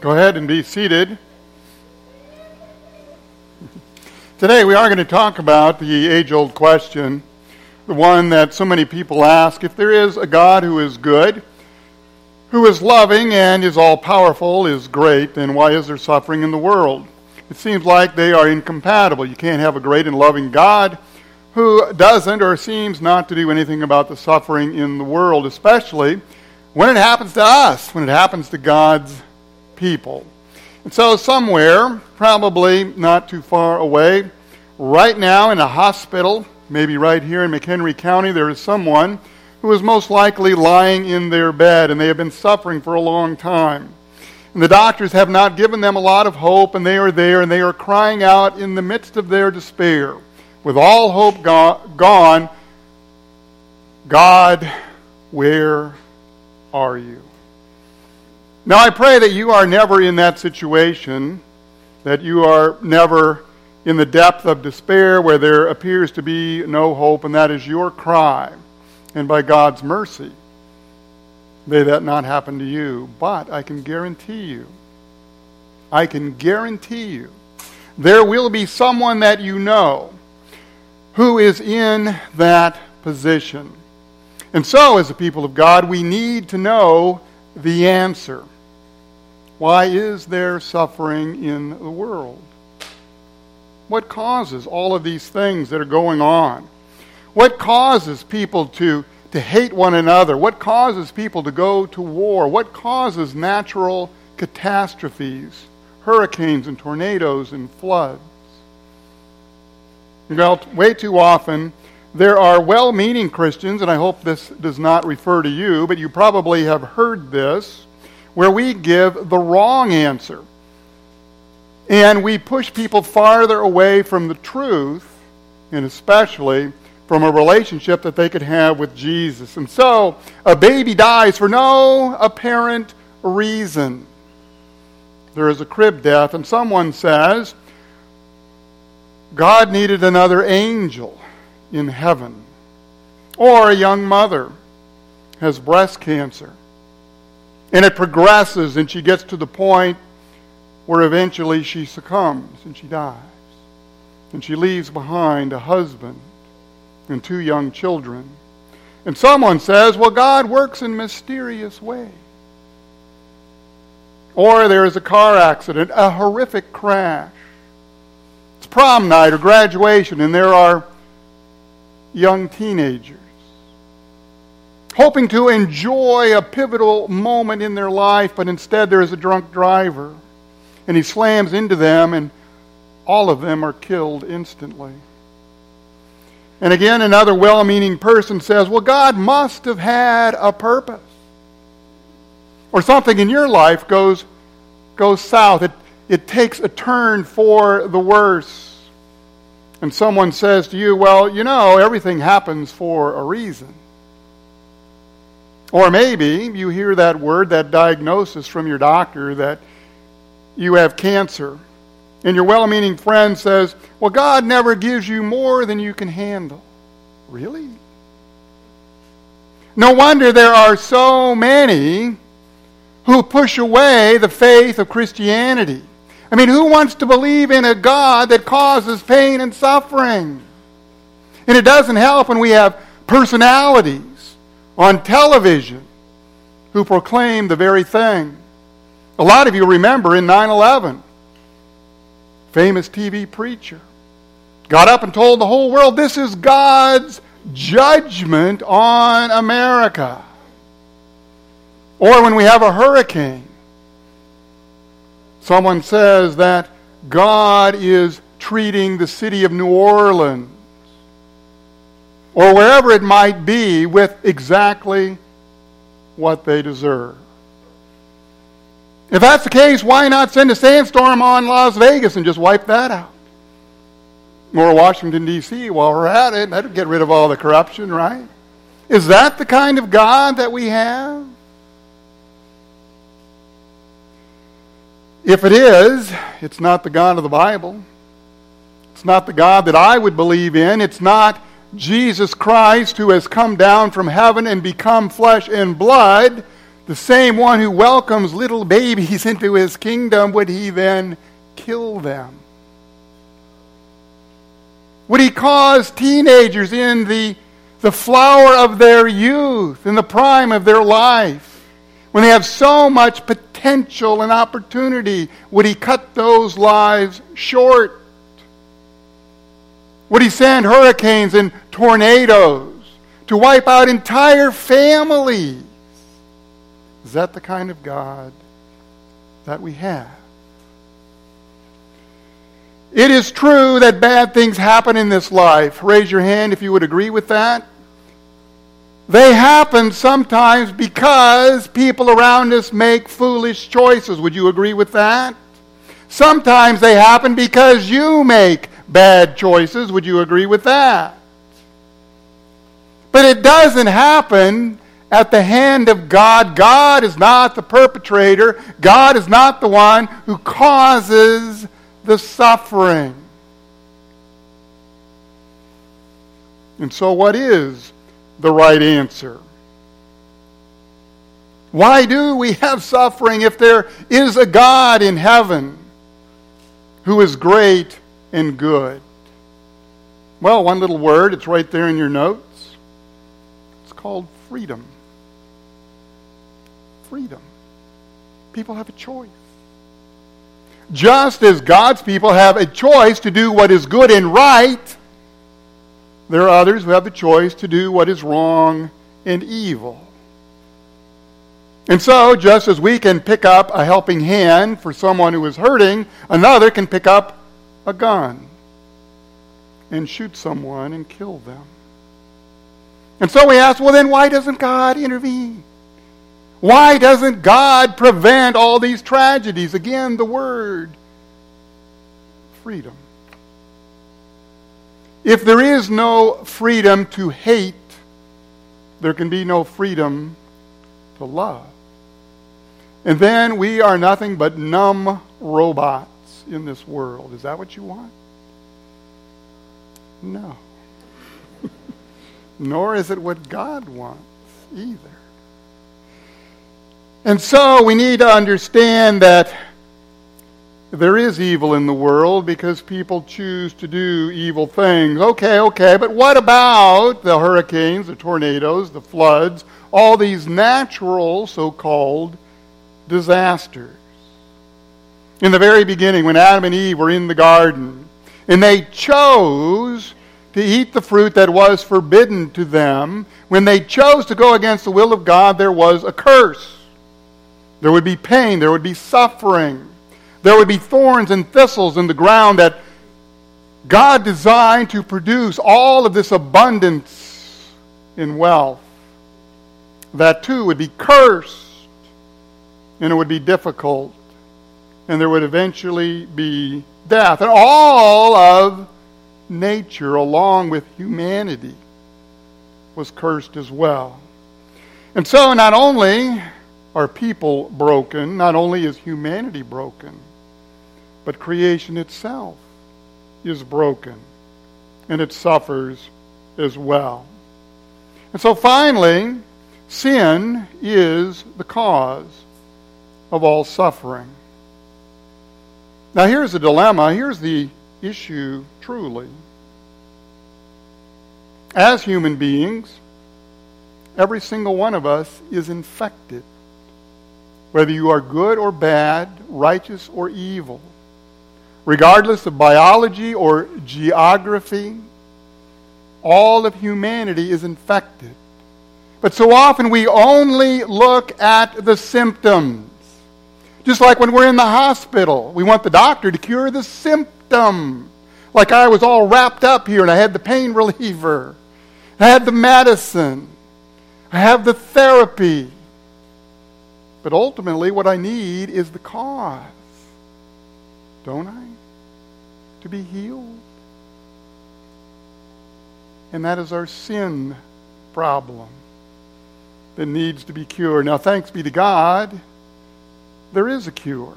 Go ahead and be seated. Today we are going to talk about the age old question, the one that so many people ask if there is a God who is good, who is loving, and is all powerful, is great, then why is there suffering in the world? It seems like they are incompatible. You can't have a great and loving God who doesn't or seems not to do anything about the suffering in the world, especially when it happens to us, when it happens to God's people. And so, somewhere, probably not too far away, right now in a hospital, maybe right here in McHenry County, there is someone who is most likely lying in their bed and they have been suffering for a long time. And the doctors have not given them a lot of hope, and they are there and they are crying out in the midst of their despair, with all hope go- gone God, where are you? Now, I pray that you are never in that situation, that you are never in the depth of despair where there appears to be no hope, and that is your cry. And by God's mercy, may that not happen to you. But I can guarantee you, I can guarantee you, there will be someone that you know who is in that position. And so, as a people of God, we need to know the answer. Why is there suffering in the world? What causes all of these things that are going on? What causes people to, to hate one another? What causes people to go to war? What causes natural catastrophes, hurricanes and tornadoes and floods? Know, way too often, there are well meaning Christians, and I hope this does not refer to you, but you probably have heard this, where we give the wrong answer. And we push people farther away from the truth, and especially from a relationship that they could have with Jesus. And so, a baby dies for no apparent reason. There is a crib death, and someone says, God needed another angel in heaven. Or a young mother has breast cancer. And it progresses and she gets to the point where eventually she succumbs and she dies. And she leaves behind a husband and two young children. And someone says, well, God works in mysterious ways. Or there is a car accident, a horrific crash. It's prom night or graduation, and there are young teenagers, hoping to enjoy a pivotal moment in their life, but instead there is a drunk driver, and he slams into them, and all of them are killed instantly. And again, another well meaning person says, Well, God must have had a purpose. Or something in your life goes, goes south. It, it takes a turn for the worse and someone says to you, Well, you know, everything happens for a reason. Or maybe you hear that word, that diagnosis from your doctor that you have cancer. And your well meaning friend says, Well, God never gives you more than you can handle. Really? No wonder there are so many who push away the faith of Christianity. I mean, who wants to believe in a God that causes pain and suffering? And it doesn't help when we have personalities on television who proclaim the very thing. A lot of you remember in 9 11, famous TV preacher got up and told the whole world this is God's judgment on America. Or when we have a hurricane Someone says that God is treating the city of New Orleans or wherever it might be with exactly what they deserve. If that's the case, why not send a sandstorm on Las Vegas and just wipe that out? Or Washington, D.C., while we're at it, that'd get rid of all the corruption, right? Is that the kind of God that we have? If it is, it's not the God of the Bible. It's not the God that I would believe in. It's not Jesus Christ who has come down from heaven and become flesh and blood, the same one who welcomes little babies into his kingdom, would he then kill them? Would he cause teenagers in the, the flower of their youth, in the prime of their life, when they have so much potential and opportunity, would he cut those lives short? Would he send hurricanes and tornadoes to wipe out entire families? Is that the kind of God that we have? It is true that bad things happen in this life. Raise your hand if you would agree with that. They happen sometimes because people around us make foolish choices. Would you agree with that? Sometimes they happen because you make bad choices. Would you agree with that? But it doesn't happen at the hand of God. God is not the perpetrator. God is not the one who causes the suffering. And so, what is the right answer? Why do we have suffering if there is a God in heaven who is great and good? Well, one little word, it's right there in your notes. It's called freedom. Freedom. People have a choice. Just as God's people have a choice to do what is good and right, there are others who have the choice to do what is wrong and evil. And so, just as we can pick up a helping hand for someone who is hurting, another can pick up a gun and shoot someone and kill them. And so we ask, well, then why doesn't God intervene? Why doesn't God prevent all these tragedies? Again, the word freedom. If there is no freedom to hate, there can be no freedom to love. And then we are nothing but numb robots in this world. Is that what you want? No. Nor is it what God wants either. And so we need to understand that there is evil in the world because people choose to do evil things. Okay, okay, but what about the hurricanes, the tornadoes, the floods, all these natural so called disasters? In the very beginning, when Adam and Eve were in the garden, and they chose to eat the fruit that was forbidden to them, when they chose to go against the will of God, there was a curse. There would be pain. There would be suffering. There would be thorns and thistles in the ground that God designed to produce all of this abundance in wealth. That too would be cursed, and it would be difficult, and there would eventually be death. And all of nature, along with humanity, was cursed as well. And so, not only are people broken, not only is humanity broken, but creation itself is broken and it suffers as well. And so finally, sin is the cause of all suffering. Now, here's the dilemma. Here's the issue truly. As human beings, every single one of us is infected whether you are good or bad, righteous or evil, regardless of biology or geography, all of humanity is infected. But so often we only look at the symptoms. Just like when we're in the hospital, we want the doctor to cure the symptom. Like I was all wrapped up here and I had the pain reliever, I had the medicine, I have the therapy. But ultimately, what I need is the cause, don't I? To be healed. And that is our sin problem that needs to be cured. Now, thanks be to God, there is a cure.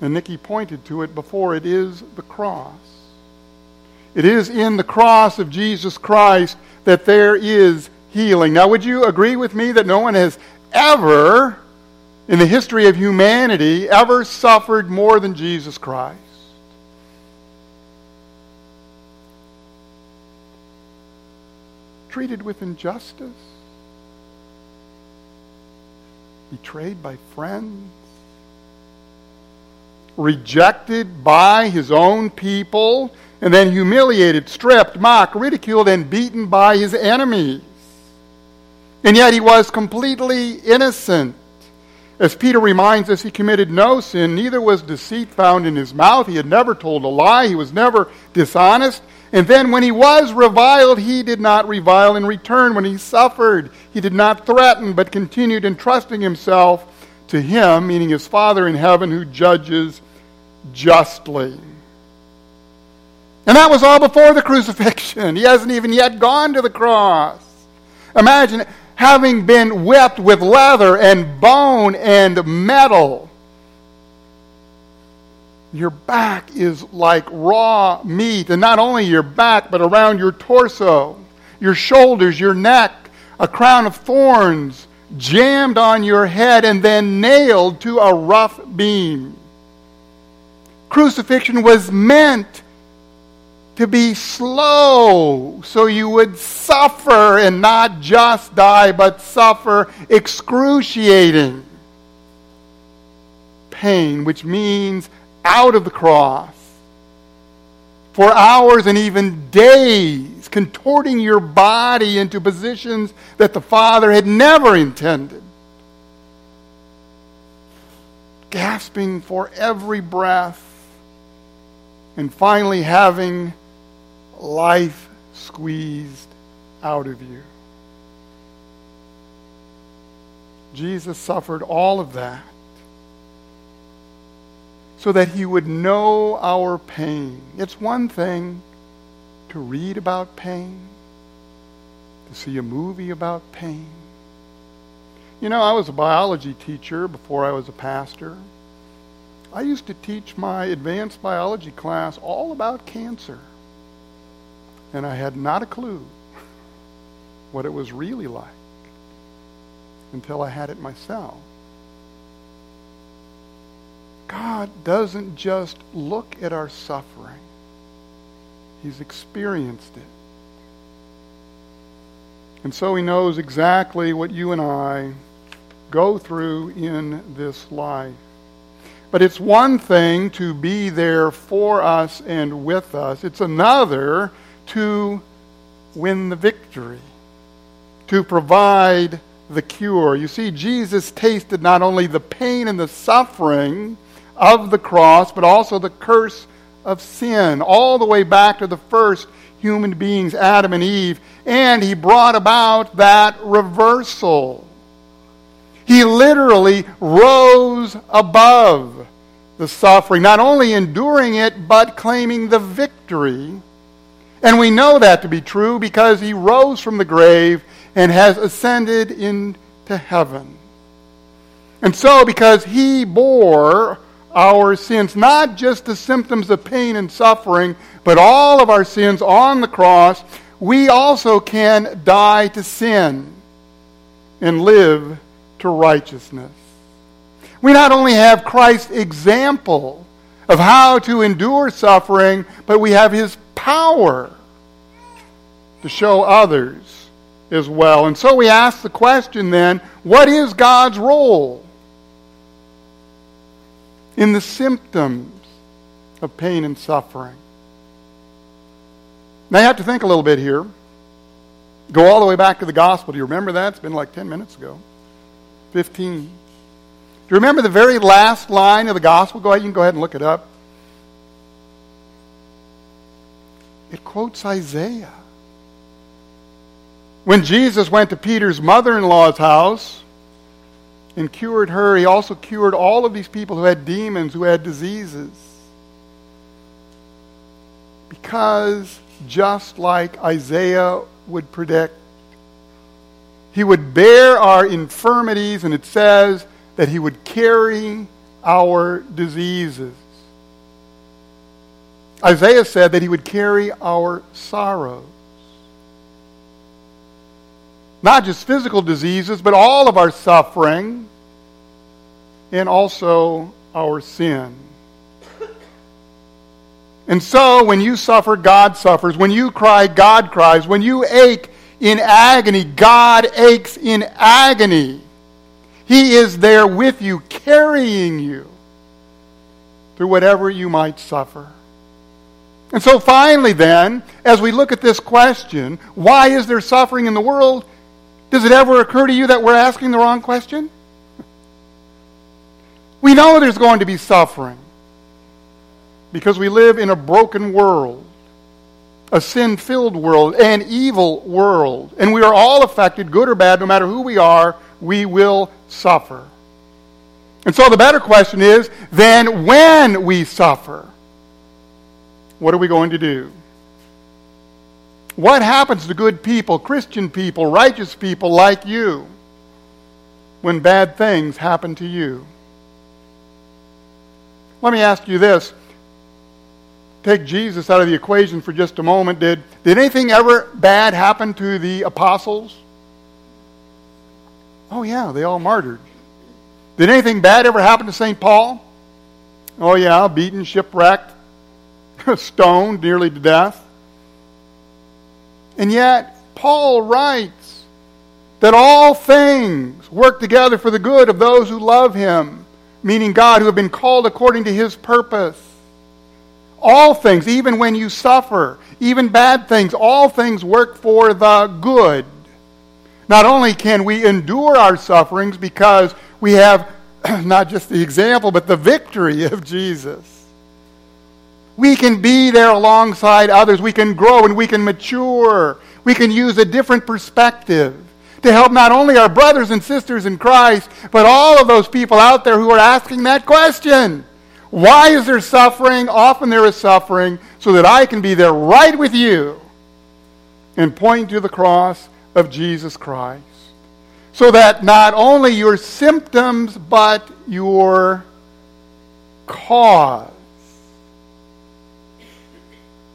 And Nikki pointed to it before. It is the cross. It is in the cross of Jesus Christ that there is healing. Now, would you agree with me that no one has ever, in the history of humanity, ever suffered more than Jesus Christ? Treated with injustice, betrayed by friends, rejected by his own people, and then humiliated, stripped, mocked, ridiculed, and beaten by his enemies. And yet he was completely innocent. As Peter reminds us, he committed no sin, neither was deceit found in his mouth. He had never told a lie, he was never dishonest. And then when he was reviled, he did not revile in return. When he suffered, he did not threaten, but continued entrusting himself to him, meaning his Father in heaven who judges justly. And that was all before the crucifixion. He hasn't even yet gone to the cross. Imagine having been whipped with leather and bone and metal. Your back is like raw meat, and not only your back, but around your torso, your shoulders, your neck, a crown of thorns jammed on your head and then nailed to a rough beam. Crucifixion was meant to be slow so you would suffer and not just die, but suffer excruciating pain, which means out of the cross for hours and even days, contorting your body into positions that the Father had never intended. Gasping for every breath, and finally having life squeezed out of you. Jesus suffered all of that so that he would know our pain. It's one thing to read about pain, to see a movie about pain. You know, I was a biology teacher before I was a pastor. I used to teach my advanced biology class all about cancer. And I had not a clue what it was really like until I had it myself. God doesn't just look at our suffering, He's experienced it. And so He knows exactly what you and I go through in this life. But it's one thing to be there for us and with us, it's another to win the victory, to provide the cure. You see, Jesus tasted not only the pain and the suffering of the cross, but also the curse of sin, all the way back to the first human beings, Adam and Eve, and he brought about that reversal. He literally rose above the suffering, not only enduring it, but claiming the victory and we know that to be true because he rose from the grave and has ascended into heaven. And so, because he bore our sins, not just the symptoms of pain and suffering, but all of our sins on the cross, we also can die to sin and live to righteousness. We not only have Christ's example of how to endure suffering, but we have his power to show others as well. And so we ask the question then what is God's role in the symptoms of pain and suffering? Now you have to think a little bit here. Go all the way back to the gospel. Do you remember that? It's been like 10 minutes ago. 15. Do you remember the very last line of the gospel? Go ahead, you can go ahead and look it up. It quotes Isaiah. When Jesus went to Peter's mother in law's house and cured her, he also cured all of these people who had demons, who had diseases. Because just like Isaiah would predict, he would bear our infirmities, and it says that he would carry our diseases. Isaiah said that he would carry our sorrows. not just physical diseases, but all of our suffering and also our sin. And so, when you suffer, God suffers. When you cry, God cries. When you ache in agony, God aches in agony. He is there with you, carrying you through whatever you might suffer. And so, finally, then, as we look at this question, why is there suffering in the world? Does it ever occur to you that we're asking the wrong question? We know there's going to be suffering because we live in a broken world, a sin filled world, an evil world. And we are all affected, good or bad, no matter who we are, we will suffer. And so the better question is then when we suffer, what are we going to do? What happens to good people, Christian people, righteous people like you when bad things happen to you? Let me ask you this take Jesus out of the equation for just a moment, did, did anything ever bad happen to the apostles? Oh, yeah, they all martyred. Did anything bad ever happen to St. Paul? Oh, yeah, beaten, shipwrecked, stoned nearly to death. And yet, Paul writes that all things work together for the good of those who love him, meaning God, who have been called according to his purpose. All things, even when you suffer, even bad things, all things work for the good. Not only can we endure our sufferings because we have not just the example, but the victory of Jesus. We can be there alongside others. We can grow and we can mature. We can use a different perspective to help not only our brothers and sisters in Christ, but all of those people out there who are asking that question. Why is there suffering? Often there is suffering so that I can be there right with you and point to the cross of Jesus Christ. So that not only your symptoms, but your cause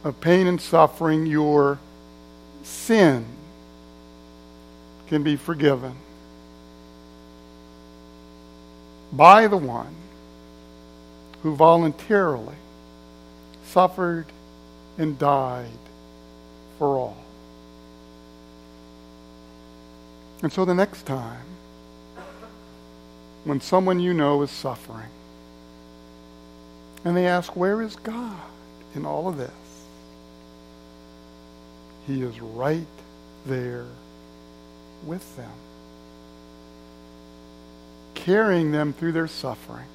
of pain and suffering, your sin, can be forgiven by the one who voluntarily suffered and died for all. And so the next time, when someone you know is suffering, and they ask, Where is God in all of this? He is right there with them, carrying them through their suffering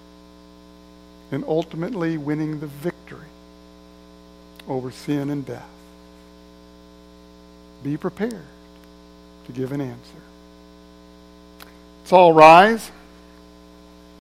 and ultimately winning the victory over sin and death. Be prepared to give an answer. Let's all rise.